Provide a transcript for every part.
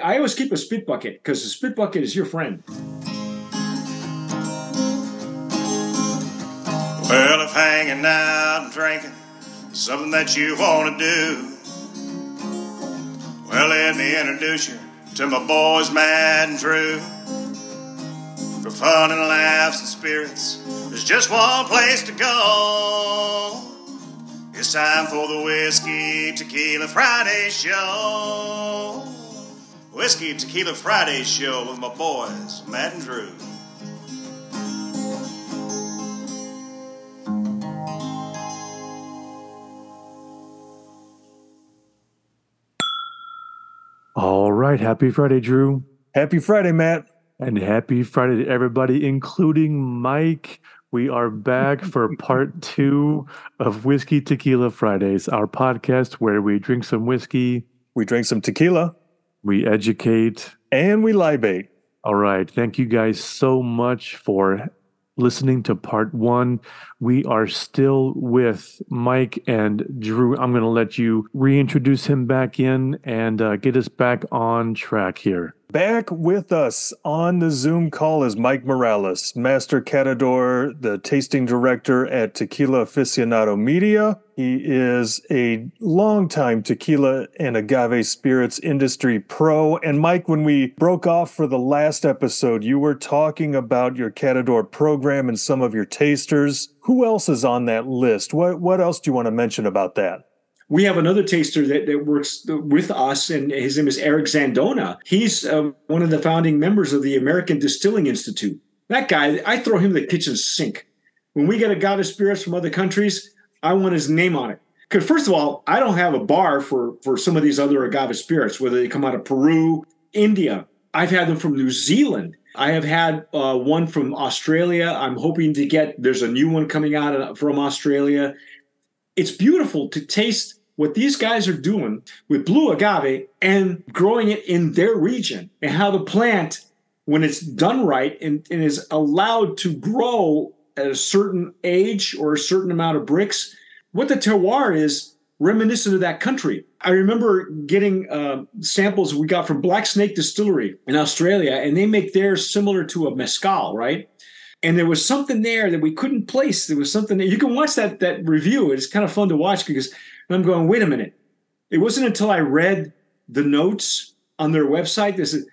I always keep a spit bucket because the spit bucket is your friend. Well, if hanging out and drinking is something that you want to do, well, let me introduce you to my boys, Matt and Drew. For fun and laughs and spirits, there's just one place to go. It's time for the Whiskey Tequila Friday Show. Whiskey Tequila Friday Show with my boys, Matt and Drew. All right. Happy Friday, Drew. Happy Friday, Matt. And happy Friday to everybody, including Mike. We are back for part two of Whiskey Tequila Fridays, our podcast where we drink some whiskey, We drink some tequila we educate. and we libate. All right. Thank you guys so much for listening to part one. We are still with Mike and Drew. I'm going to let you reintroduce him back in and uh, get us back on track here. Back with us on the Zoom call is Mike Morales, Master Catador, the tasting director at Tequila Aficionado Media. He is a longtime tequila and agave spirits industry pro. And Mike, when we broke off for the last episode, you were talking about your Catador program and some of your tasters. Who else is on that list? What what else do you want to mention about that? We have another taster that, that works with us, and his name is Eric Zandona. He's uh, one of the founding members of the American Distilling Institute. That guy, I throw him the kitchen sink. When we get agave spirits from other countries, I want his name on it. Because first of all, I don't have a bar for for some of these other agave spirits, whether they come out of Peru, India. I've had them from New Zealand. I have had uh, one from Australia. I'm hoping to get. There's a new one coming out from Australia. It's beautiful to taste what these guys are doing with blue agave and growing it in their region, and how the plant, when it's done right and, and is allowed to grow at a certain age or a certain amount of Brix, what the terroir is reminiscent of that country. I remember getting uh, samples we got from Black Snake Distillery in Australia, and they make theirs similar to a mezcal, right? And there was something there that we couldn't place. There was something that you can watch that that review. It's kind of fun to watch because I'm going, wait a minute. It wasn't until I read the notes on their website that said,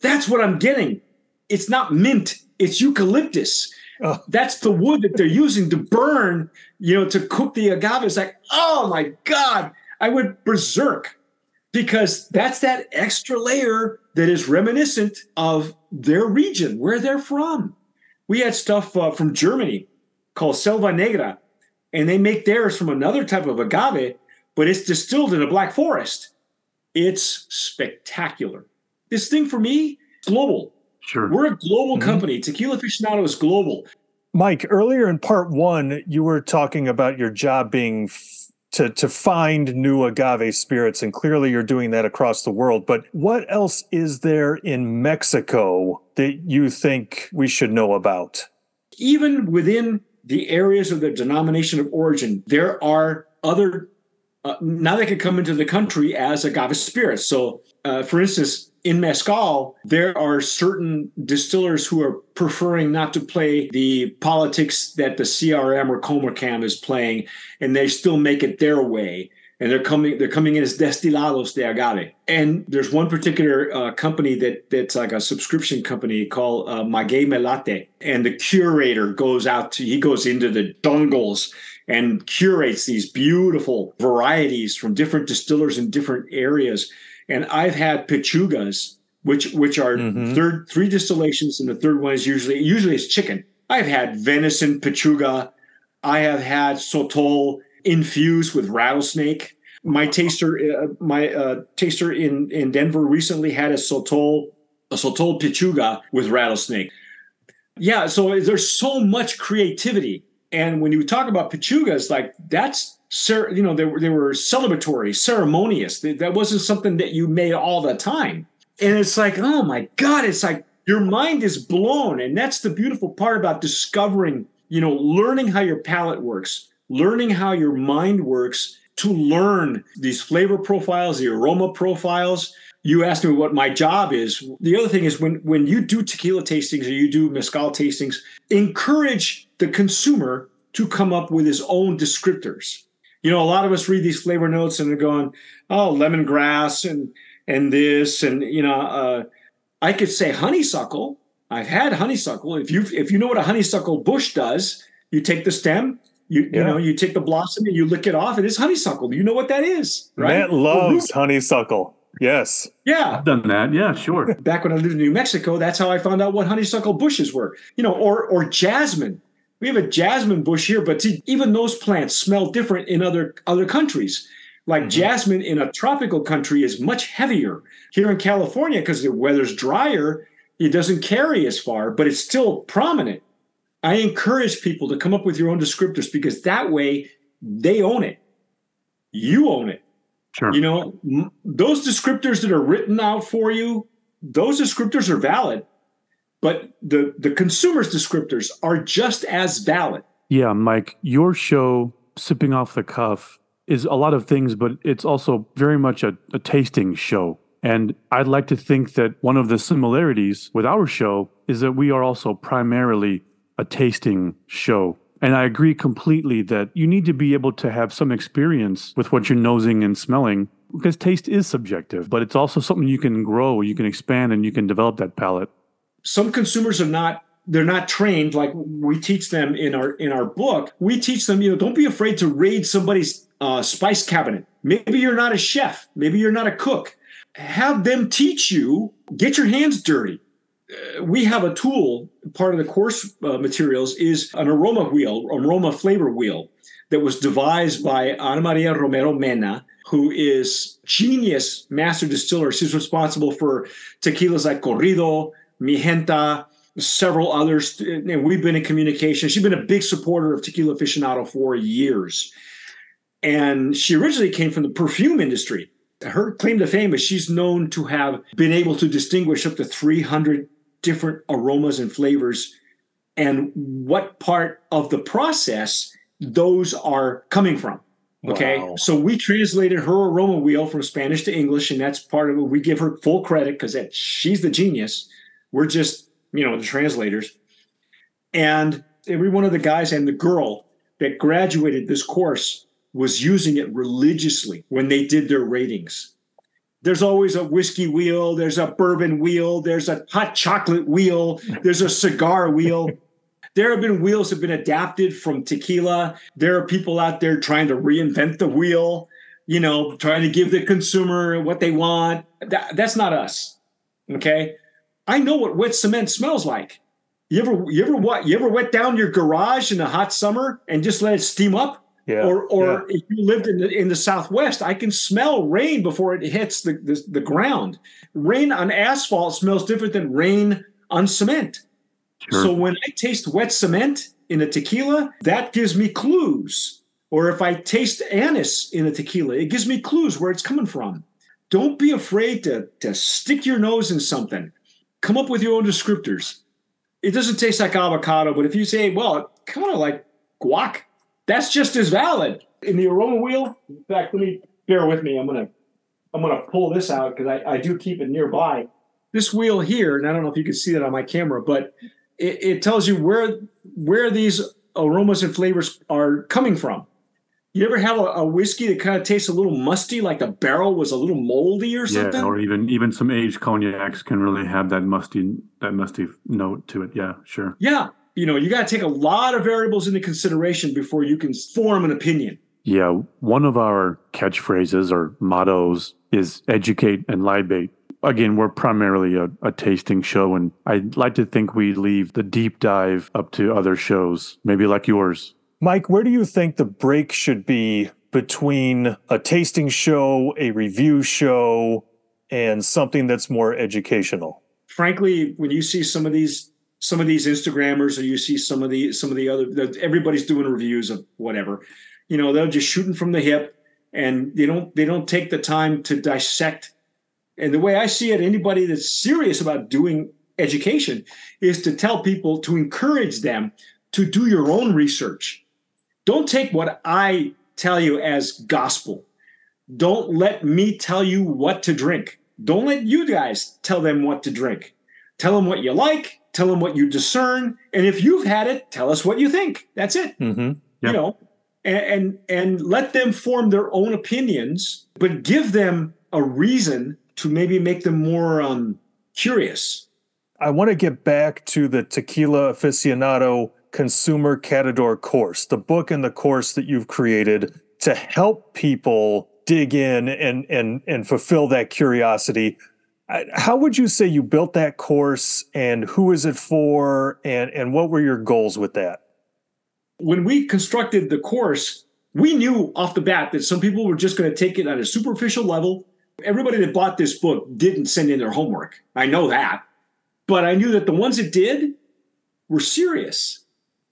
that's what I'm getting. It's not mint, it's eucalyptus. Oh. That's the wood that they're using to burn, you know, to cook the agave. It's like, oh my God, I went berserk because that's that extra layer that is reminiscent of their region, where they're from. We had stuff uh, from Germany called Selva Negra, and they make theirs from another type of agave, but it's distilled in a black forest. It's spectacular. This thing for me, global. Sure. We're a global Mhm. company. Tequila Aficionado is global. Mike, earlier in part one, you were talking about your job being f- to to find new agave spirits, and clearly you're doing that across the world. But what else is there in Mexico that you think we should know about? even within the areas of the denomination of origin, there are other. Uh, now they can come into the country as agave spirits. So, uh, for instance, in mezcal, there are certain distillers who are preferring not to play the politics that the CRM or Comercam is playing, and they still make it their way. And they're coming. They're coming in as destilados de agave. And there's one particular uh, company that that's like a subscription company called uh, Melate. And the curator goes out to. He goes into the jungles and curates these beautiful varieties from different distillers in different areas. And I've had pechugas, which which are Mhm. third three distillations, and the third one is usually usually it's chicken. I've had venison pechuga. I have had sotol infused with rattlesnake. My taster, uh, my uh, taster in in Denver recently had a sotol a sotol pechuga with rattlesnake. Yeah, so there's so much creativity, and when you talk about pechugas, like that's you know they were they were celebratory, ceremonious. That that wasn't something that you made all the time, and it's like oh my god, it's like your mind is blown, and that's the beautiful part about discovering, you know, learning how your palate works, learning how your mind works to learn these flavor profiles, the aroma profiles, you asked me what my job is. The other thing is when when you do tequila tastings or you do mezcal tastings, encourage the consumer to come up with his own descriptors. You know, a lot of us read these flavor notes and they're going, "Oh, lemongrass and and this and you know, uh, I could say honeysuckle. I've had honeysuckle. If you if you know what a honeysuckle bush does, you take the stem, you yeah. you know, you take the blossom and you lick it off. It is honeysuckle. You know what that is, right? Matt loves honeysuckle. Yes. Yeah. I've done that. Yeah, sure. Back when I lived in New Mexico, that's how I found out what honeysuckle bushes were. You know, or or jasmine. We have a jasmine bush here, but see, even those plants smell different in other other countries. Like mm-hmm. jasmine in a tropical country is much heavier. Here in California, because the weather's drier, it doesn't carry as far, but it's still prominent. I encourage people to come up with your own descriptors because that way they own it. You own it. Sure. You know, those descriptors that are written out for you, those descriptors are valid, but the the consumer's descriptors are just as valid. Yeah, Mike, your show, Sipping Off the Cuff, is a lot of things, but it's also very much a, a tasting show. And I'd like to think that one of the similarities with our show is that we are also primarily a tasting show. And I agree completely that you need to be able to have some experience with what you're nosing and smelling because taste is subjective, but it's also something you can grow, you can expand, and you can develop that palate. Some consumers are not they're not trained like we teach them in our in our book. We teach them you know don't be afraid to raid somebody's uh, spice cabinet. Maybe you're not a chef. Maybe you're not a cook. Have them teach you get your hands dirty. We have a tool, part of the course uh, materials is an aroma wheel, aroma flavor wheel that was devised by Ana Maria Romero Mena, who is genius master distiller. She's responsible for tequilas like Corrido, Mijenta, several others. And we've been in communication. She's been a big supporter of Tequila Aficionado for years. And she originally came from the perfume industry. Her claim to fame is she's known to have been able to distinguish up to 300 different aromas and flavors and what part of the process those are coming from. Okay. Wow. So we translated her aroma wheel from Spanish to English, and that's part of it. We give her full credit because she's the genius. We're just, you know, the translators. And every one of the guys and the girl that graduated this course was using it religiously when they did their ratings there's always a whiskey wheel, there's a bourbon wheel, there's a hot chocolate wheel, there's a cigar wheel. There have been wheels have been adapted from tequila. There are people out there trying to reinvent the wheel, you know, trying to give the consumer what they want. That, that's not us. Okay. I know what wet cement smells like. You ever you ever what you ever wet down your garage in a hot summer and just let it steam up? Yeah, or or yeah. if you lived in the in the Southwest, I can smell rain before it hits the, the, the ground. Rain on asphalt smells different than rain on cement. Sure. So when I taste wet cement in a tequila, that gives me clues. Or if I taste anise in a tequila, it gives me clues where it's coming from. Don't be afraid to, to stick your nose in something. Come up with your own descriptors. It doesn't taste like avocado, but if you say, well, it kind of like guac, that's just as valid. In the aroma wheel, in fact, let me bear with me. I'm gonna I'm gonna pull this out because I, I do keep it nearby. This wheel here, and I don't know if you can see that on my camera, but it, it tells you where where these aromas and flavors are coming from. You ever have a, a, whiskey that kind of tastes a little musty, like the barrel was a little moldy or something? Yeah, or even even some aged cognacs can really have that musty that musty note to it. Yeah, sure. Yeah, you know, you got to take a lot of variables into consideration before you can form an opinion. Yeah, one of our catchphrases or mottos is educate and libate. Again, we're primarily a, a, tasting show, and I'd like to think we leave the deep dive up to other shows, maybe like yours. Mike, where do you think the break should be between a tasting show, a review show, and something that's more educational? Frankly, when you see some of these some of these Instagrammers, or you see some of the some of the other. Everybody's doing reviews of whatever. You know, they're just shooting from the hip, and they don't they don't take the time to dissect. And the way I see it, anybody that's serious about doing education is to tell people to encourage them to do your own research. Don't take what I tell you as gospel. Don't let me tell you what to drink. Don't let you guys tell them what to drink. Tell them what you like, tell them what you discern, and if you've had it, tell us what you think. That's it. Mm-hmm. You know, and, and and let them form their own opinions, but give them a reason to maybe make them more um, curious. I want to get back to the Tequila Aficionado Consumer Catador course, the book and the course that you've created to help people dig in and and and fulfill that curiosity. How would you say you built that course and who is it for and and what were your goals with that? When we constructed the course, we knew off the bat that some people were just going to take it at a superficial level. Everybody that bought this book didn't send in their homework. I know that. But I knew that the ones that did were serious.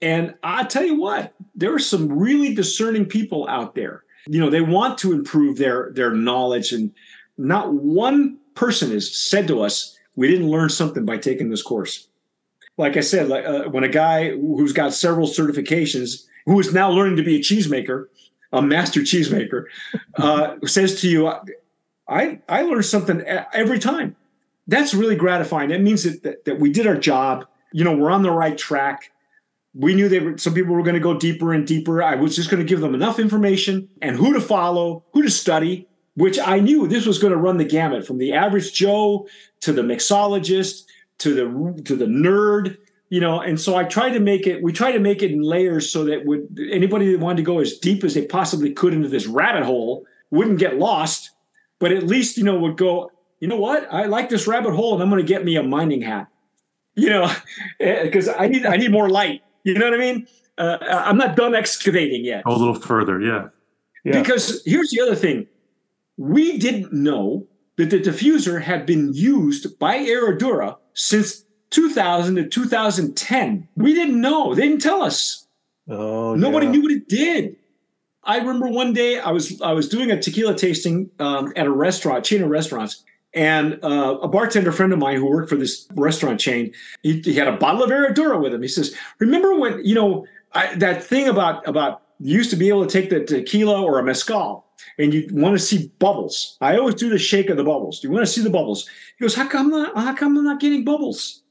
And I tell you what, there are some really discerning people out there. You know, they want to improve their their knowledge and not one person has said to us, we didn't learn something by taking this course. Like I said, like uh, when a guy who's got several certifications, who is now learning to be a cheesemaker, a master cheesemaker, uh, says to you, I, I learned something every time. That's really gratifying. That means that, that, that we did our job. You know, we're on the right track. We knew they were, some people were going to go deeper and deeper. I was just going to give them enough information and who to follow, who to study, which I knew this was going to run the gamut from the average Joe to the mixologist to the to the nerd, you know. And so I tried to make it. We tried to make it in layers so that would anybody that wanted to go as deep as they possibly could into this rabbit hole wouldn't get lost, but at least you know would go. You know what? I like this rabbit hole, and I'm going to get me a mining hat. You know, eh, because I need I need more light. You know what I mean? Uh, I'm not done excavating yet. Go a little further. Yeah. Yeah. Because here's the other thing we didn't know that the diffuser had been used by Herradura since 2000 to 2010. We didn't know. They didn't tell us. Oh, Nobody yeah. knew what it did. I remember one day I was I was doing a tequila tasting um, at a restaurant, chain of restaurants, and uh, a bartender friend of mine who worked for this restaurant chain, he, he had a bottle of Herradura with him. He says, "Remember when you know I, that thing about about you used to be able to take the tequila or a mezcal, and you want to see bubbles. I always do the shake of the bubbles. Do you want to see the bubbles." He goes, "How come not? How come I'm not getting bubbles?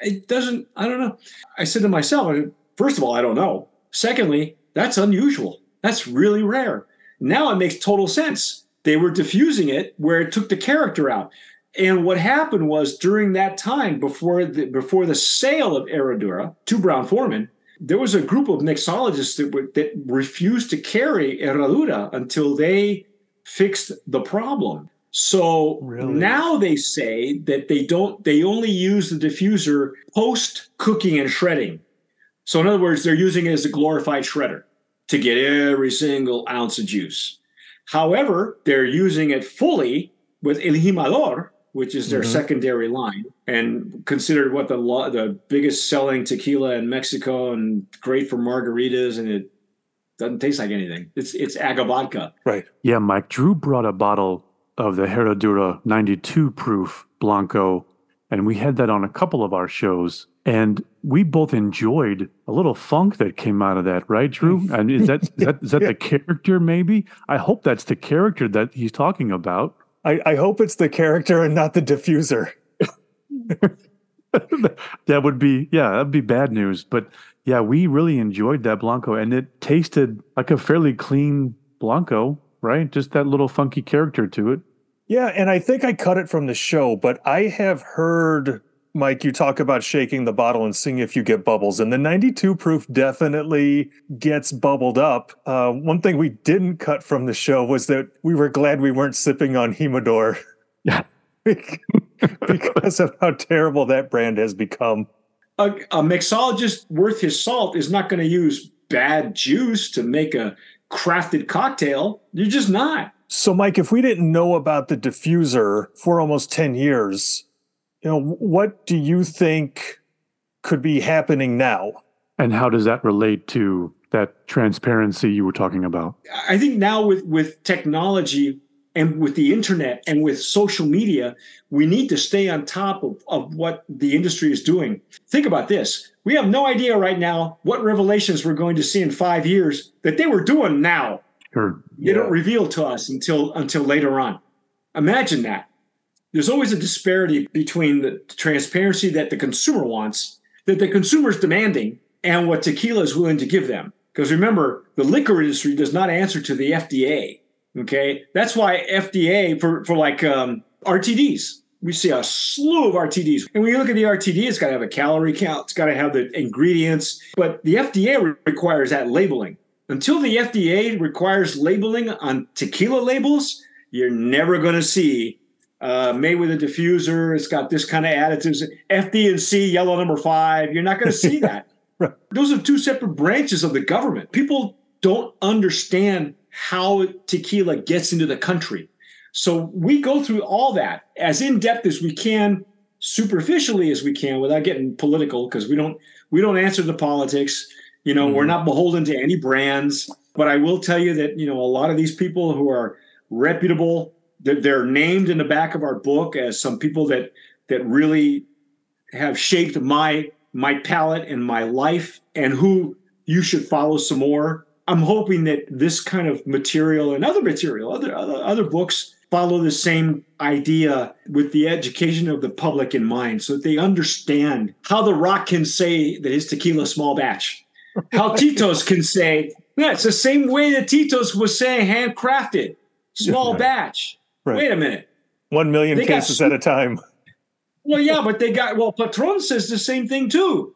It doesn't. I don't know." I said to myself, first of all, I don't know. Secondly, that's unusual. That's really rare. Now it makes total sense. They were diffusing it where it took the character out. And what happened was during that time, before the before the sale of Herradura to Brown-Forman, there was a group of mixologists that would, that refused to carry Herradura until they fixed the problem. So Really? now they say that they don't they only use the diffuser post cooking and shredding. So in other words, they're using it as a glorified shredder to get every single ounce of juice. However, they're using it fully with El Jimador, which is their Mhm. secondary line, and considered what the lo- the biggest selling tequila in Mexico and great for margaritas, and it doesn't taste like anything. It's it's agavodka. Right. Yeah, Mike. Drew brought a bottle of the Herradura 92 proof Blanco, and we had that on a couple of our shows. And we both enjoyed a little funk that came out of that, right, Drew? And is that is that, is that Yeah. the character? Maybe I hope that's the character that he's talking about. I, I hope it's the character and not the diffuser. that would be yeah, that'd be bad news. But yeah, we really enjoyed that Blanco, and it tasted like a fairly clean Blanco, right? Just that little funky character to it. Yeah, and I think I cut it from the show, but I have heard Mike you talk about shaking the bottle and seeing if you get bubbles, and the 92 proof definitely gets bubbled up. Uh, one thing we didn't cut from the show was that we were glad we weren't sipping on Humidor Yeah. because of how terrible that brand has become. A, a mixologist worth his salt is not going to use bad juice to make a crafted cocktail. You're just not. So, Mike, if we didn't know about the diffuser for almost 10 years, you know, what do you think could be happening now? And how does that relate to that transparency you were talking about? I think now with with technology and with the internet and with social media, we need to stay on top of, of what the industry is doing. Think about this. We have no idea right now what revelations we're going to see in five years that they were doing now. Sure. They don't reveal to us until until later on. Imagine that. There's always a disparity between the transparency that the consumer wants, that the consumer is demanding, and what tequila is willing to give them. Because remember, the liquor industry does not answer to the FDA. Okay, that's why FDA for for like um, RTDs, we see a slew of RTDs, and when you look at the RTD, it's got to have a calorie count, it's got to have the ingredients, but the FDA requires that labeling. Until the FDA requires labeling on tequila labels, you're never going to see uh, made with a diffuser. It's got this kind of additives. FD&C, yellow number five. You're not going to see that. right. Those are two separate branches of the government. People don't understand how tequila gets into the country. So we go through all that as in depth as we can, superficially as we can, without getting political, because we don't we don't answer the politics. You know, mm-hmm. we're not beholden to any brands. But I will tell you that you know a lot of these people who are reputable they're named in the back of our book as some people that that really have shaped my my palate and my life and who you should follow some more. I'm hoping that this kind of material and other material other other, other books follow the same idea with the education of the public in mind so that they understand how the rock can say that his tequila small batch. How tito's can say yeah it's the same way that tito's was saying handcrafted small batch Right. Wait a minute. One million they cases at a time. Well, yeah, but they got well. Patron says the same thing too.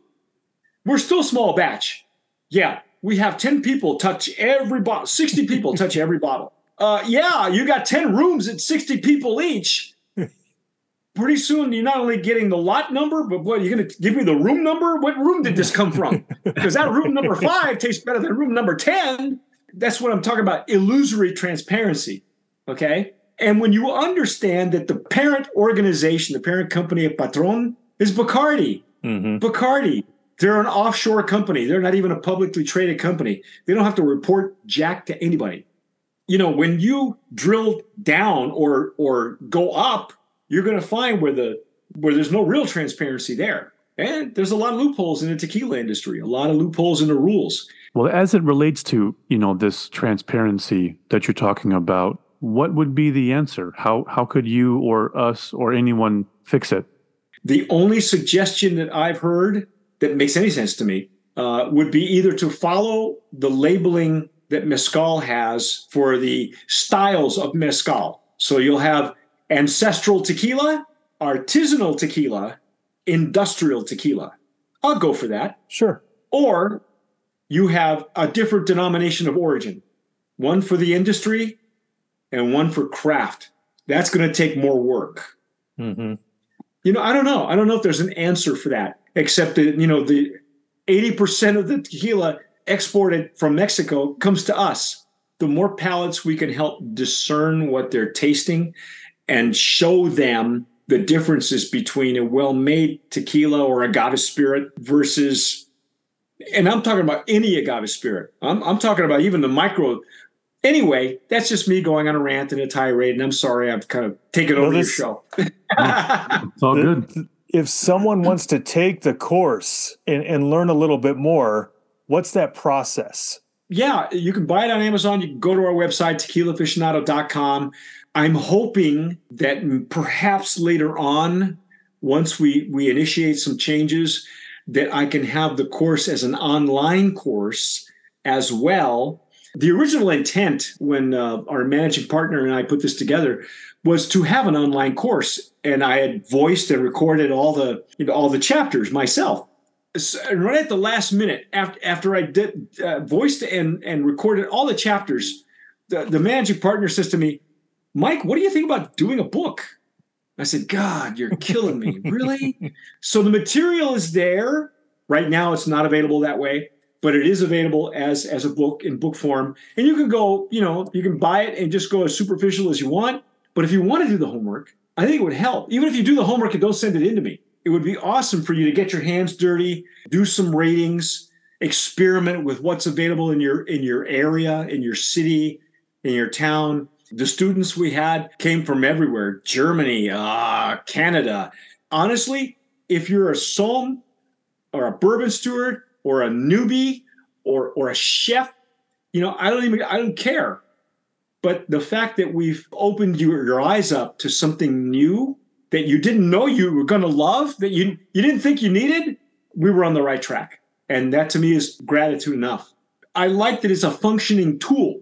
We're still small batch. Yeah, we have ten people touch every bottle. Sixty people touch every bottle. Uh, yeah, you got ten rooms at sixty people each. Pretty soon, you're not only getting the lot number, but what you're going to give me the room number? What room did this come from? Because that room number five tastes better than room number ten. That's what I'm talking about. Illusory transparency. Okay. And when you understand that the parent organization, the parent company of Patron is Bacardi. Mm-hmm. Bacardi, they're an offshore company. They're not even a publicly traded company. They don't have to report jack to anybody. You know, when you drill down or or go up, you're going to find where the where there's no real transparency there. And there's a lot of loopholes in the tequila industry, a lot of loopholes in the rules. Well, as it relates to, you know, this transparency that you're talking about, what would be the answer? How how could you or us or anyone fix it? The only suggestion that I've heard that makes any sense to me uh, would be either to follow the labeling that mezcal has for the styles of mezcal. So you'll have ancestral tequila, artisanal tequila, industrial tequila. I'll go for that. Sure. Or you have a different denomination of origin, one for the industry and one for craft. That's going to take more work. Mm-hmm. You know, I don't know. I don't know if there's an answer for that, except that, you know, the 80% of the tequila exported from Mexico comes to us. The more palates we can help discern what they're tasting and show them the differences between a well made tequila or agave spirit versus, and I'm talking about any agave spirit. I'm, I'm talking about even the micro Anyway, that's just me going on a rant and a tirade, and I'm sorry I've kind of taken over this, your show. it's all good. If someone wants to take the course and, and learn a little bit more, what's that process? Yeah, you can buy it on Amazon. You can go to our website, tequilaaficionado.com. I'm hoping that perhaps later on, once we, we initiate some changes, that I can have the course as an online course as well the original intent when uh, our managing partner and I put this together was to have an online course, and I had voiced and recorded all the you know, all the chapters myself. So, right at the last minute, after after I did uh, voiced and and recorded all the chapters, the, the managing partner says to me, "Mike, what do you think about doing a book?" I said, "God, you're killing me, really." so the material is there. Right now, it's not available that way but it is available as as a book in book form. And you can go you know you can buy it and just go as superficial as you want. But if you want to do the homework i think it would help. Even if you do the homework and don't send it in to me it would be awesome for you to get your hands dirty do some ratings experiment with what's available in your in your area in your city in your town. The students we had came from everywhere germany uh, canada. Honestly if you're a somm or a bourbon steward or a newbie or or a chef you know i don't even i don't care but the fact that we've opened your, your eyes up to something new that you didn't know you were going to love, that you, you didn't think you needed, we were on the right track. And that to me is gratitude enough. I like that it's a functioning tool.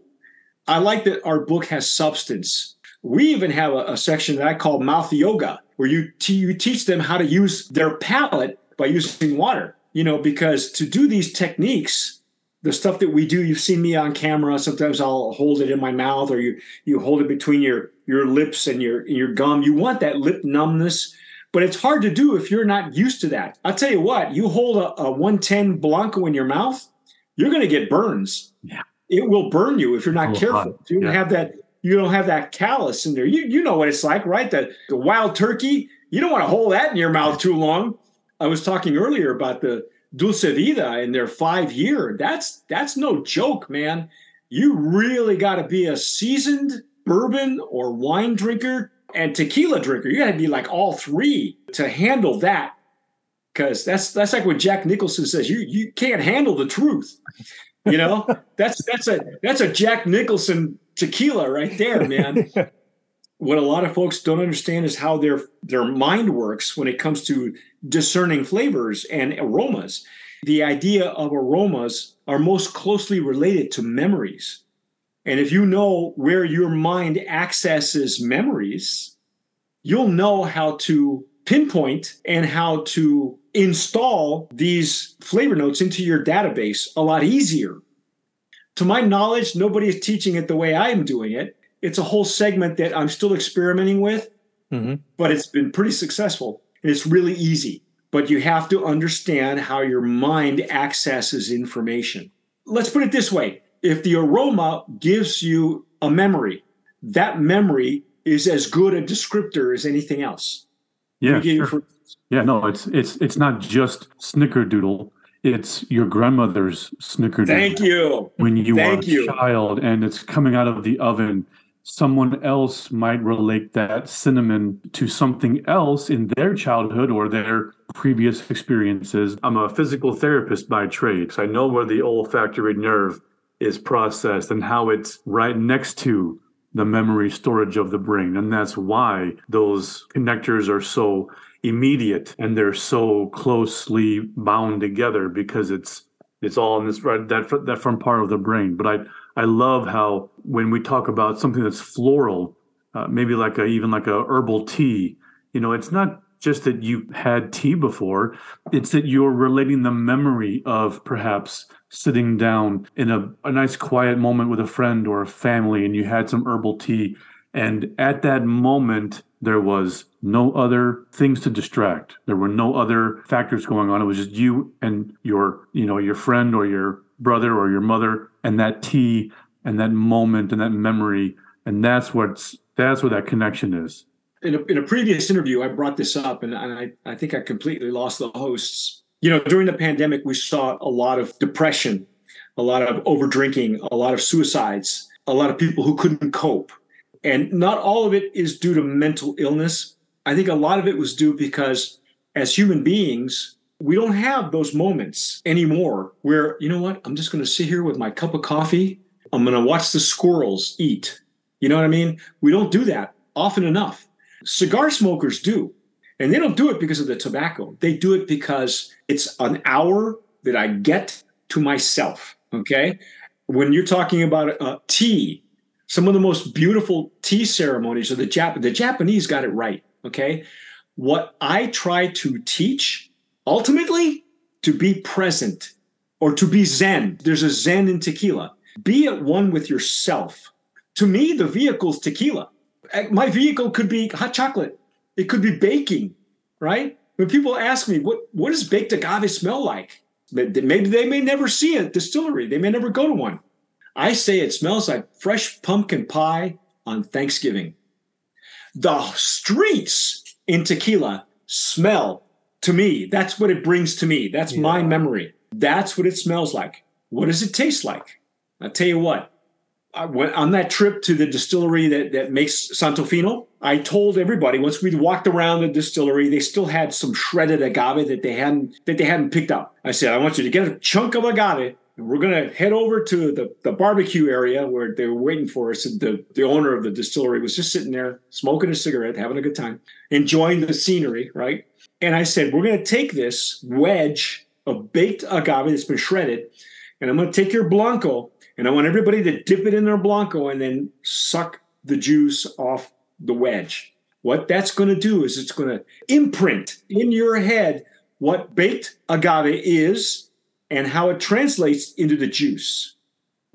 I like that our book has substance. We even have a, a section that I call mouth yoga, where you, t- you teach them how to use their palate by using water. You know, because to do these techniques, the stuff that we do, you've seen me on camera. Sometimes I'll hold it in my mouth, or you you hold it between your your lips and your your gum. You want that lip numbness, but it's hard to do if you're not used to that. I'll tell you what, you hold a, a 110 Blanco in your mouth, you're going to get burns. Yeah. It will burn you if you're not careful. hot. You Yeah. have that. You don't have that callus in there. You you know what it's like, right? The the wild turkey. You don't want to hold that in your mouth too long. I was talking earlier about the Dulce Vida in their five year. That's that's no joke, man. You really got to be a seasoned bourbon or wine drinker and tequila drinker. You got to be like all three to handle that. Because that's that's like what Jack Nicholson says. You you can't handle the truth. You know that's that's a that's a Jack Nicholson tequila right there, man. what a lot of folks don't understand is how their their mind works when it comes to discerning flavors and aromas. The idea of aromas are most closely related to memories. And if you know where your mind accesses memories, you'll know how to pinpoint and how to install these flavor notes into your database a lot easier. To my knowledge, nobody is teaching it the way I'm doing it. It's a whole segment that I'm still experimenting with, Mhm. but it's been pretty successful. And it's really easy, but you have to understand how your mind accesses information. Let's put it this way if the aroma gives you a memory, that memory is as good a descriptor as anything else. Yeah, sure. for- yeah. No, it's it's it's not just snickerdoodle. It's your grandmother's snickerdoodle. Thank you. When you Thank are a you. child and it's coming out of the oven, someone else might relate that cinnamon to something else in their childhood or their previous experiences. I'm a physical therapist by trade, so I know where the olfactory nerve is processed and how it's right next to the memory storage of the brain. And that's why those connectors are so immediate and they're so closely bound together because it's it's all in this right that that front part of the brain. But I I love how when we talk about something that's floral, uh, maybe like a even like a herbal tea, you know, it's not just that you had tea before; it's that you're relating the memory of perhaps sitting down in a, a nice quiet moment with a friend or a family, and you had some herbal tea, and at that moment there was no other things to distract. There were no other factors going on. It was just you and your, you know, your friend or your brother or your mother and that tea and that moment and that memory. And that's what's that's where that connection is. in a, in a previous interview, I brought this up, and, and I, I think I completely lost the hosts. You know, during the pandemic, we saw a lot of depression, a lot of over drinking, a lot of suicides, a lot of people who couldn't cope. And not all of it is due to mental illness. I think a lot of it was due because as human beings, we don't have those moments anymore where, you know what, I'm just going to sit here with my cup of coffee. I'm going to watch the squirrels eat. You know what I mean? We don't do that often enough. Cigar smokers do. And they don't do it because of the tobacco. They do it because it's an hour that I get to myself. Okay. When you're talking about uh, tea, some of the most beautiful tea ceremonies are the Jap- the Japanese got it right. Okay. What I try to teach ultimately to be present or to be Zen. There's a Zen in tequila. Be at one with yourself. To me, the vehicle's tequila. Uh, My vehicle could be hot chocolate. It could be baking, right? When people ask me, what, what does baked agave smell like? Maybe they may never see a distillery. They may never go to one. I say it smells like fresh pumpkin pie on Thanksgiving. The streets in tequila smell to me. That's what it brings to me. That's my memory. That's what it smells like. What does it taste like? I'll tell you what. I went on that trip to the distillery that, that makes Santofino. I told everybody once we walked around the distillery, they still had some shredded agave that they hadn't that they hadn't picked up. I said, I want you to get a chunk of agave, we're going to head over to the, the barbecue area where they were waiting for us. And the, the owner of the distillery was just sitting there smoking a cigarette, having a good time, enjoying the scenery, right? And I said, We're going to take this wedge of baked agave that's been shredded, and I'm going to take your Blanco, and I want everybody to dip it in their Blanco and then suck the juice off the wedge. What that's going to do is it's going to imprint in your head what baked agave is and how it translates into the juice.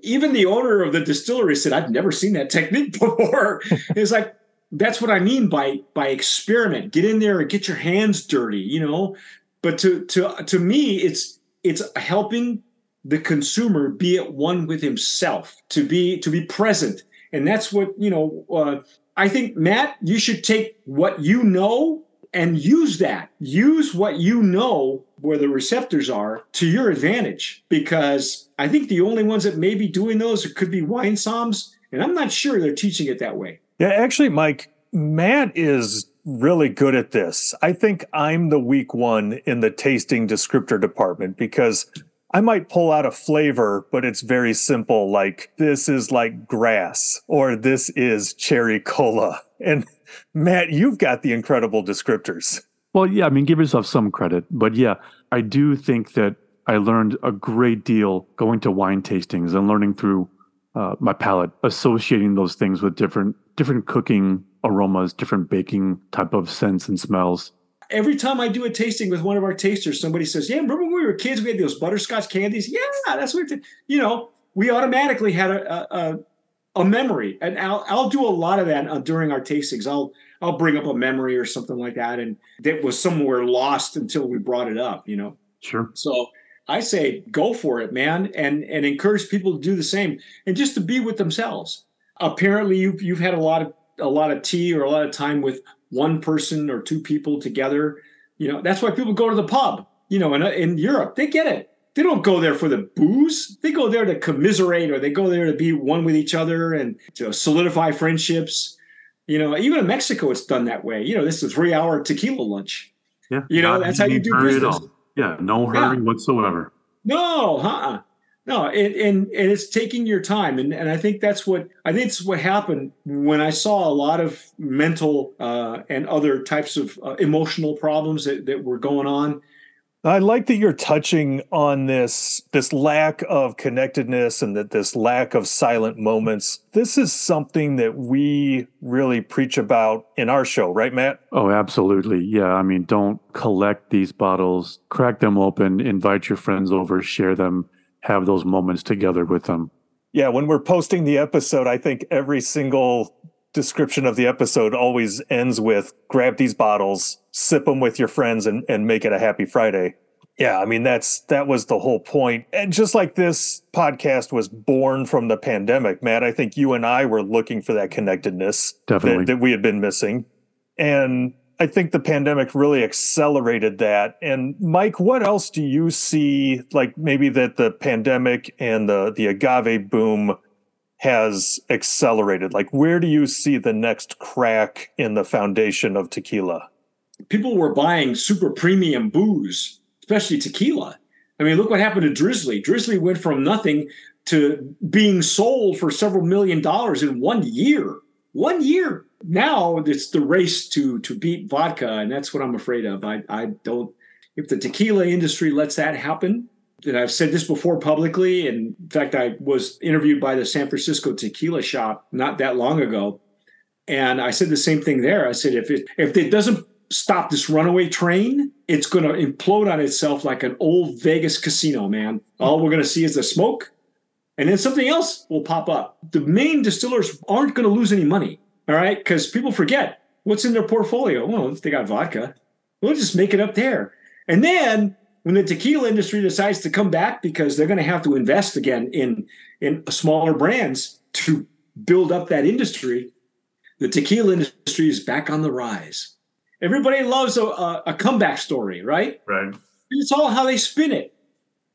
Even the owner of the distillery said, I've never seen that technique before. it's like, that's what I mean by by experiment. Get in there and get your hands dirty, you know. But to to to me, it's it's helping the consumer be at one with himself, to be to be present, and that's what you know. Uh, I think Matt, you should take what you know and use that. Use what you know where the receptors are to your advantage because I think the only ones that may be doing those could be wine somms, and I'm not sure they're teaching it that way. Yeah, actually, Mike, Matt is really good at this. I think I'm the weak one in the tasting descriptor department because I might pull out a flavor, but it's very simple, like this is like grass or this is cherry cola. And Matt, you've got the incredible descriptors. Well, yeah, I mean, give yourself some credit. But yeah, I do think that I learned a great deal going to wine tastings and learning through uh, my palate, associating those things with different different cooking aromas, different baking type of scents and smells. Every time I do a tasting with one of our tasters, somebody says, "Yeah, remember when we were kids? We had those butterscotch candies. Yeah, that's what you know." We automatically had a, a, a memory, and I'll I'll do a lot of that uh, during our tastings. I'll I'll bring up a memory or something like that, and that was somewhere lost until we brought it up. You know. Sure. So I say go for it, man, and and encourage people to do the same, and just to be with themselves. Apparently, you've you've had a lot of a lot of tea or a lot of time with one person or two people together. You know, that's why people go to the pub. You know, in in Europe, they get it they don't go there for the booze. They go there to commiserate or they go there to be one with each other and to solidify friendships. You know, even in Mexico, it's done that way. You know, this is a three hour tequila lunch. Yeah. You know, that's how you do business. Yeah. No hurry yeah. whatsoever. No, huh? No, and, and, and it's taking your time, and, and I think that's what I think it's what happened when I saw a lot of mental uh, and other types of uh, emotional problems that, that were going on I like that you're touching on this this lack of connectedness and that this lack of silent moments. This is something that we really preach about in our show, right, Matt? Oh, absolutely. Yeah, I mean, don't collect these bottles, crack them open, invite your friends over, share them, have those moments together with them. Yeah, when we're posting the episode, I think every single description of the episode always ends with grab these bottles, sip them with your friends, and, and make it a happy Friday. Yeah, I mean that's that was the whole point. And just like this podcast was born from the pandemic, Matt, I think you and I were looking for that connectedness Definitely. That, that we had been missing. And I think the pandemic really accelerated that. And Mike, what else do you see like maybe that the pandemic and the the agave boom has accelerated? Like, where do you see the next crack in the foundation of tequila? People were buying super premium booze, especially tequila. I mean, look what happened to Drizly. Drizly went from nothing to being sold for several million dollars in one year. One year. Now it's the race to to beat vodka, and that's what I'm afraid of. I I don't. If the tequila industry lets that happen, and I've said this before publicly. And in fact, I was interviewed by the San Francisco Tequila Shop not that long ago, and I said the same thing there. I said if it if it doesn't stop this runaway train, it's going to implode on itself like an old Vegas casino, man. All we're going to see is the smoke, and then something else will pop up. The main distillers aren't going to lose any money, all right? Because people forget what's in their portfolio. Well, if they got vodka, we'll just make it up there. And then when the tequila industry decides to come back because they're going to have to invest again in in smaller brands to build up that industry, the tequila industry is back on the rise. Everybody loves a, a, a comeback story, right? Right. It's all how they spin it.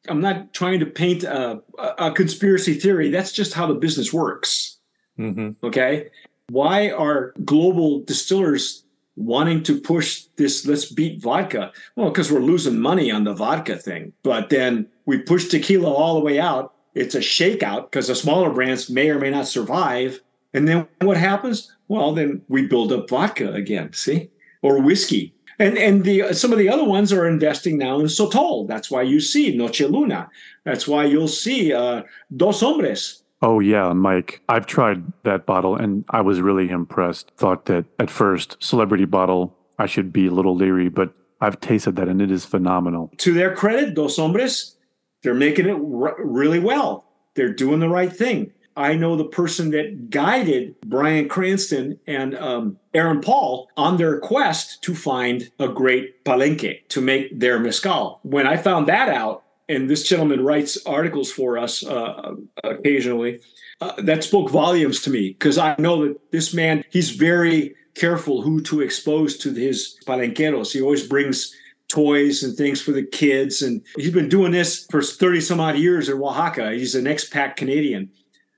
I'm not trying to paint a, a conspiracy theory. That's just how the business works. Mm-hmm. Okay. Why are global distillers wanting to push this let's beat vodka well because we're losing money on the vodka thing but then We push tequila all the way out. It's a shakeout because the smaller brands may or may not survive. And then what happens? Well, then we build up vodka again, see, or whiskey. And and the some of the other ones are investing now in Sotol. That's why you see Noche Luna. That's why you'll see uh, Dos Hombres. Oh yeah, Mike. I've tried that bottle and I was really impressed. Thought that at first celebrity bottle I should be a little leery, but I've tasted that and it is phenomenal. To their credit, Dos Hombres, they're making it r- really well. They're doing the right thing. I know the person that guided Bryan Cranston and um, Aaron Paul on their quest to find a great palenque to make their mezcal. When I found that out, and this gentleman writes articles for us uh, occasionally, uh, that spoke volumes to me because I know that this man, he's very careful who to expose to his palenqueros. He always brings toys and things for the kids. And he's been doing this for 30 some odd years in Oaxaca. He's an expat Canadian.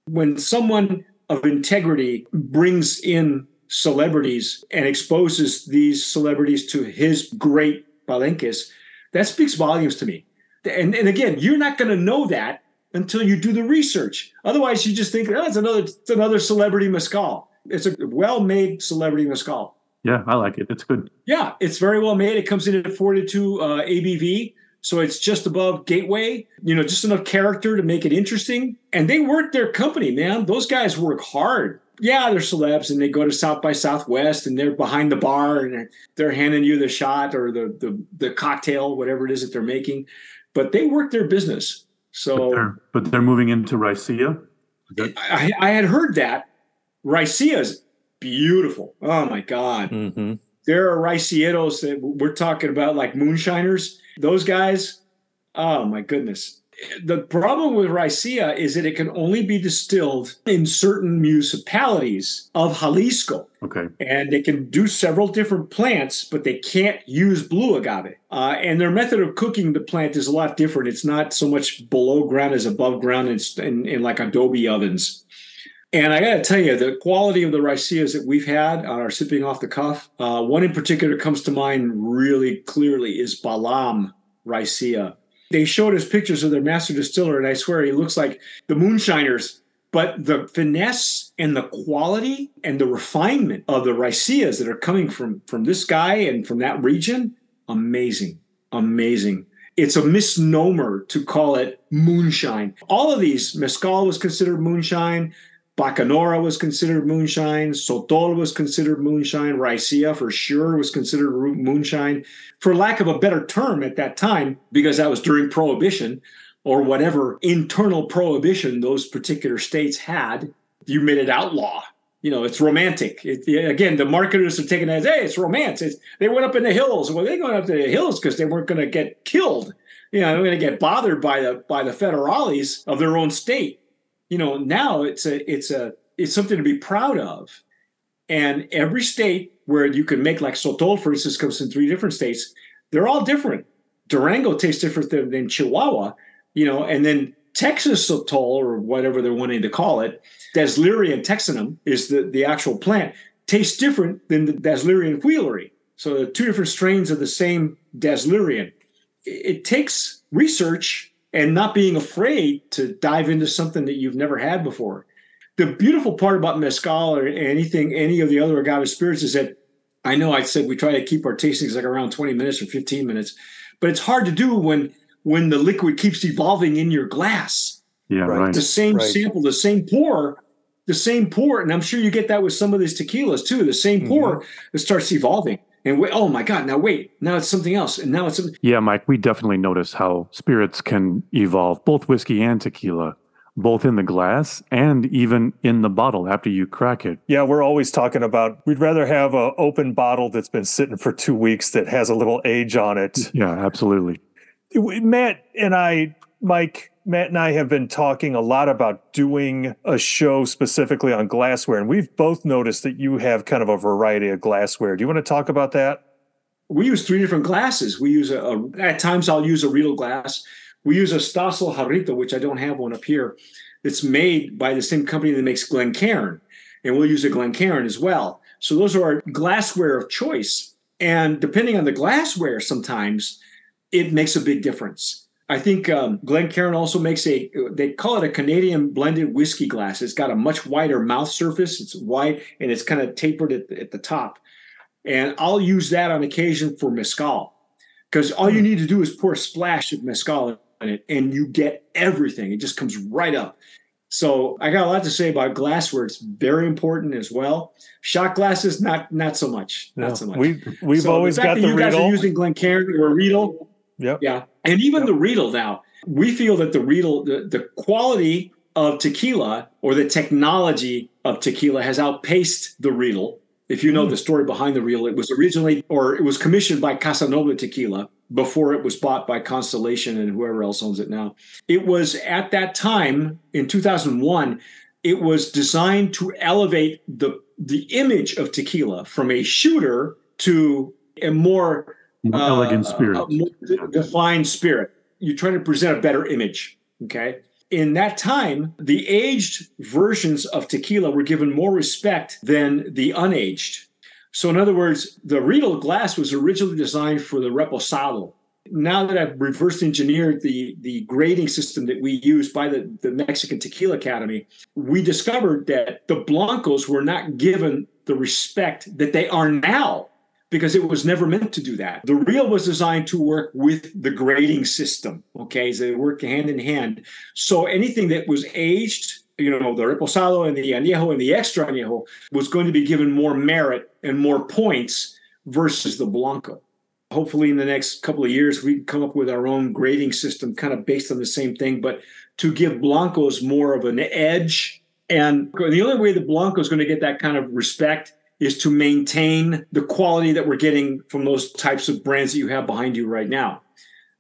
When someone of integrity brings in celebrities and exposes these celebrities to his great palenques, that speaks volumes to me. And, and again, you're not going to know that until you do the research. Otherwise, you just think, oh, it's another, it's another celebrity mescal. It's a well-made celebrity mescal. Yeah, I like it. It's good. Yeah, it's very well made. It comes in at 42 uh, ABV. So it's just above Gateway, you know, just enough character to make it interesting. And they work their company, man. Those guys work hard. Yeah, they're celebs and they go to South by Southwest and they're behind the bar and they're, they're handing you the shot or the, the, the cocktail, whatever it is that they're making. But they work their business. So, but they're, but they're moving into Raicilla. I, I, had heard that Raicilla is beautiful. Oh my God. Mm-hmm. There are Raicilleros that we're talking about, like moonshiners those guys, oh my goodness. The problem with Raicilla is that it can only be distilled in certain municipalities of Jalisco. Okay. And they can do several different plants, but they can't use blue agave. Uh, and their method of cooking the plant is a lot different. It's not so much below ground as above ground in, in, in like adobe ovens. And I got to tell you, the quality of the raicillas that we've had on our sipping off the cuff. Uh, one in particular comes to mind really clearly is Balam Raicilla. They showed us pictures of their master distiller, and I swear he looks like the moonshiners. But the finesse and the quality and the refinement of the raicillas that are coming from from this guy and from that region, amazing, amazing. It's a misnomer to call it moonshine. All of these, mezcal was considered moonshine. Bacanora was considered moonshine. Sotol was considered moonshine. Raicilla for sure was considered moonshine. For lack of a better term at that time, because that was during Prohibition or whatever internal prohibition those particular states had, you made it outlaw. You know, it's romantic. It, again, the marketers are taking it as, hey, it's romance. It's, they went up in the hills. Well, they went up to the hills because they weren't going to get killed. You know, they're going to get bothered by the by the federales of their own state you know now it's a it's a it's something to be proud of and every state where you can make like sotol for instance comes in three different states they're all different durango tastes different than, than chihuahua you know and then texas sotol or whatever they're wanting to call it Dasylirion texanum is the, the actual plant tastes different than the Dasylirion wheeleri. So the two different strains of the same Dasylirion. It takes research and not being afraid to dive into something that you've never had before. The beautiful part about mezcal or anything, any of the other agave spirits is that I know I said we try to keep our tastings like around 20 minutes or 15 minutes, but it's hard to do when when the liquid keeps evolving in your glass. Yeah, right. The same right. sample, the same pour, the same pour, and I'm sure you get that with some of these tequilas too. The same pour mm-hmm. it starts evolving and wait, oh my god now wait now it's something else and now it's something yeah mike we definitely notice how spirits can evolve both whiskey and tequila both in the glass and even in the bottle after you crack it. Yeah we're always talking about we'd rather have an open bottle that's been sitting for two weeks that has a little age on it. Yeah absolutely. Matt and i mike Matt and I have been talking a lot about doing a show specifically on glassware, and we've both noticed that you have kind of a variety of glassware. Do you want to talk about that? We use three different glasses. We use a, a at times I'll use a Riedel glass. We use a Stossel Jarrito, which I don't have one up here. It's made by the same company that makes Glencairn, and we'll use a Glencairn as well. So those are our glassware of choice. And depending on the glassware, sometimes it makes a big difference. I think um, Glencairn also makes a, they call it a Canadian blended whiskey glass. It's got a much wider mouth surface. It's wide and it's kind of tapered at the, at the top. And I'll use that on occasion for mezcal because all you hmm. need to do is pour a splash of mezcal in it and you get everything. It just comes right up. So I got a lot to say about glassware. It's very important as well. Shot glasses, not not so much. Not so much. We we've so always the got the you Riedel. guys are using Glencairn or Riedel. Yep. Yeah. And even yep. the Riedel now, we feel that the Riedel, the, the quality of tequila or the technology of tequila has outpaced the Riedel. If you know mm. the story behind the Riedel, it was originally or it was commissioned by Casa Noble Tequila before it was bought by Constellation and whoever else owns it now. It was at that time in 2001, it was designed to elevate the the image of tequila from a shooter to a more, more uh, elegant spirit, more defined spirit. You're trying to present a better image. Okay. In that time, the aged versions of tequila were given more respect than the unaged. So, in other words, the Riedel glass was originally designed for the Reposado. Now that I've reverse engineered the, the grading system that we use by the, the Mexican Tequila Academy, we discovered that the Blancos were not given the respect that they are now because it was never meant to do that. The Riedel was designed to work with the grading system. Okay, so they work hand in hand. So anything that was aged you know, the reposado and the añejo and the extra añejo was going to be given more merit and more points versus the blanco. Hopefully, in the next couple of years, we can come up with our own grading system, kind of based on the same thing, but to give blancos more of an edge. And the only way the blanco is going to get that kind of respect is to maintain the quality that we're getting from those types of brands that you have behind you right now,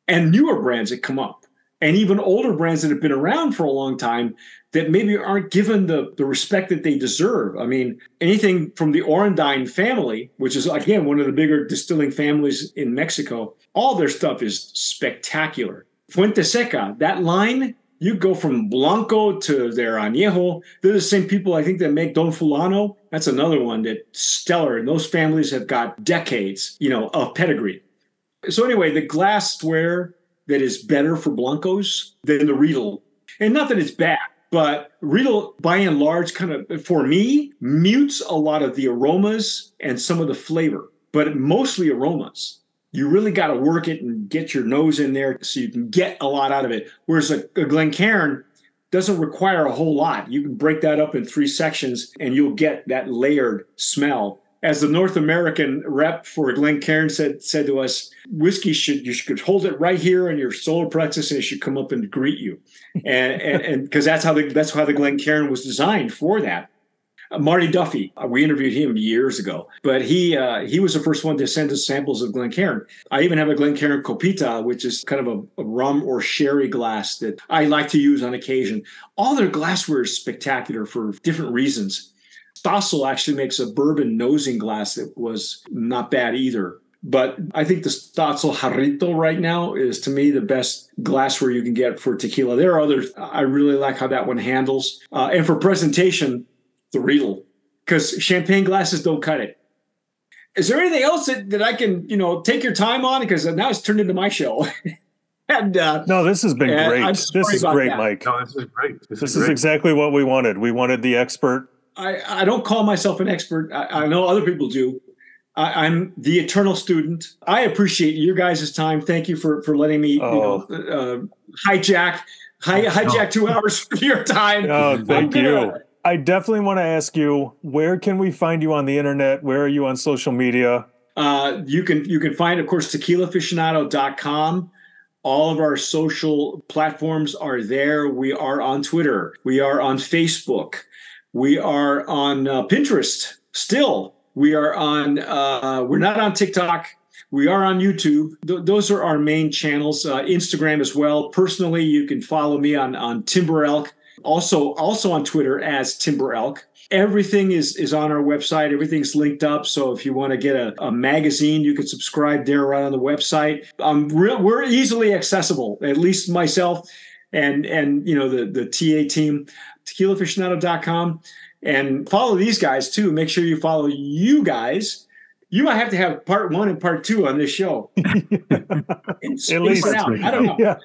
and newer brands that come up and even older brands that have been around for a long time that maybe aren't given the, the respect that they deserve. I mean, anything from the Orendain family, which is again one of the bigger distilling families in Mexico, all their stuff is spectacular. Fuente Seca, that line, you go from Blanco to their Añejo. They're the same people I think that make Don Fulano. That's another one that stellar. And those families have got decades, you know, of pedigree. So anyway, the glassware that is better for Blancos than the Riedel. And not that it's bad but Riedel, by and large, kind of for me, mutes a lot of the aromas and some of the flavor, but mostly aromas. You really got to work it and get your nose in there so you can get a lot out of it. Whereas a, a Glencairn doesn't require a whole lot. You can break that up in three sections and you'll get that layered smell as the North American rep for Glencairn said said to us, whiskey should you should hold it right here in your solar plexus and it should come up and greet you, and and because that's how the that's how the Glencairn was designed for that. Marty Duffy, uh, we interviewed him years ago, but he uh, he was the first one to send us samples of Glencairn. I even have a Glencairn Copita, which is kind of a, a rum or sherry glass that I like to use on occasion. All their glassware is spectacular for different reasons Stossel actually makes a bourbon nosing glass that was not bad either. But I think the Stossel Jarrito right now is to me the best glassware you can get for tequila. There are others. I really like how that one handles. Uh, and for presentation, the Riedel, because champagne glasses don't cut it. Is there anything else that, that I can, you know, take your time on? Because now it's turned into my show. and uh, no, this has been great. This is great, that. Mike. No, this is great. This, this is, is exactly what we wanted. We wanted the expert I, I don't call myself an expert. I, I know other people do. I, am the eternal student. I appreciate your guys' time. Thank you for for letting me oh. you know, uh, hijack hi, hijack two hours of your time. Oh, thank you. I definitely want to ask you where can we find you on the internet? Where are you on social media? Uh, you can you can find, of course, tequilaaficionado.com. All of our social platforms are there. We are on Twitter. We are on Facebook. We are on uh, Pinterest still. We are on, uh, we're not on TikTok. We are on YouTube. Th- those are our main channels. Uh, Instagram as well. Personally, you can follow me on, on Timber Elk. Also, also on Twitter as Timber Elk. Everything is is on our website. Everything's linked up. So if you want to get a, a magazine, you can subscribe there right on the website. Um, we're, we're easily accessible. At least myself and and you know the the TA team tequilaaficionado.com and follow these guys too. Make sure you follow you guys. You might have to have part one and part two on this show. At least out. I don't know. Yeah.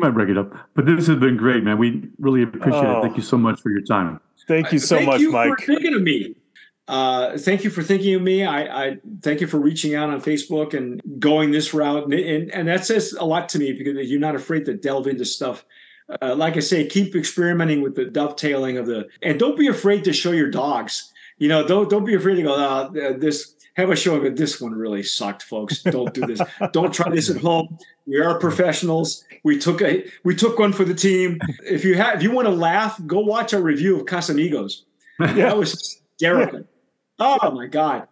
Might break it up. But this has been great, man. We really appreciate Oh. it. Thank you so much for your time. Thank you so thank much, you Mike. for thinking of me. Uh, thank you for thinking of me. I, I thank you for reaching out on Facebook and going this route, and, and and that says a lot to me because you're not afraid to delve into stuff. Uh, like I say, keep experimenting with the dovetailing of the, and don't be afraid to show your dogs. You know, don't don't be afraid to go. Uh, this have a show, but this one really sucked, folks. Don't do this. don't try this at home. We are professionals. We took a we took one for the team. If you have if you want to laugh, go watch our review of Casamigos. Yeah. That was hysterical. Oh my god!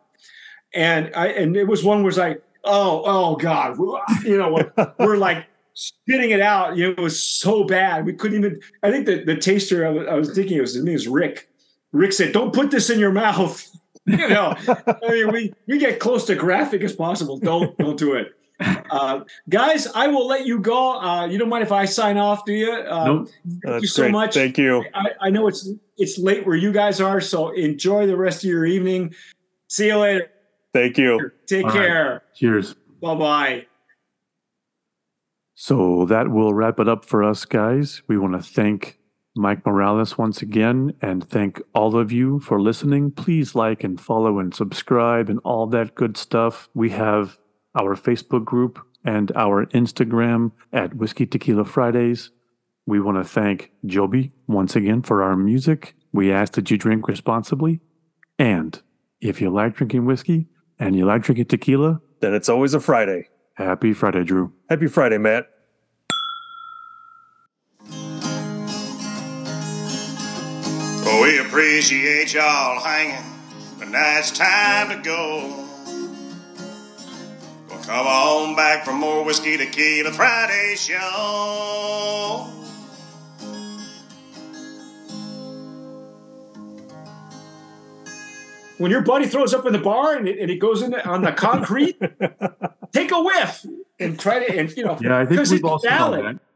And I and it was one where it's like, oh oh god, you know, we're, we're like spitting it out. You know, it was so bad we couldn't even. I think the the taster I was, I was thinking it was his name is Rick. Rick said, "Don't put this in your mouth." You know, I mean, we we get close to graphic as possible. Don't don't do it. Uh, guys, I will let you go. Uh, you don't mind if I sign off, do you? Uh, Nope. Thank That's you so great. much. Thank you. I, I know it's it's late where you guys are, so enjoy the rest of your evening. See you later. Thank you. Take All right. care. Cheers. Bye bye. So that will wrap it up for us, guys. We want to thank Mike Morales once again and thank all of you for listening. Please like and follow and subscribe and all that good stuff. We have our Facebook group and our Instagram at Whiskey Tequila Fridays. We want to thank Joby once again for our music. We ask that you drink responsibly. And if you like drinking whiskey and you like drinking tequila, Then it's always a Friday. happy Friday, Drew. Happy Friday, Matt. Oh, we appreciate y'all hanging, but now it's time to go. Well, come on back for more Whiskey Tequila Friday show. When your buddy throws up in the bar and it, and it goes in the, on the concrete, take a whiff and try to and you know Yeah, I think we've it's also done that.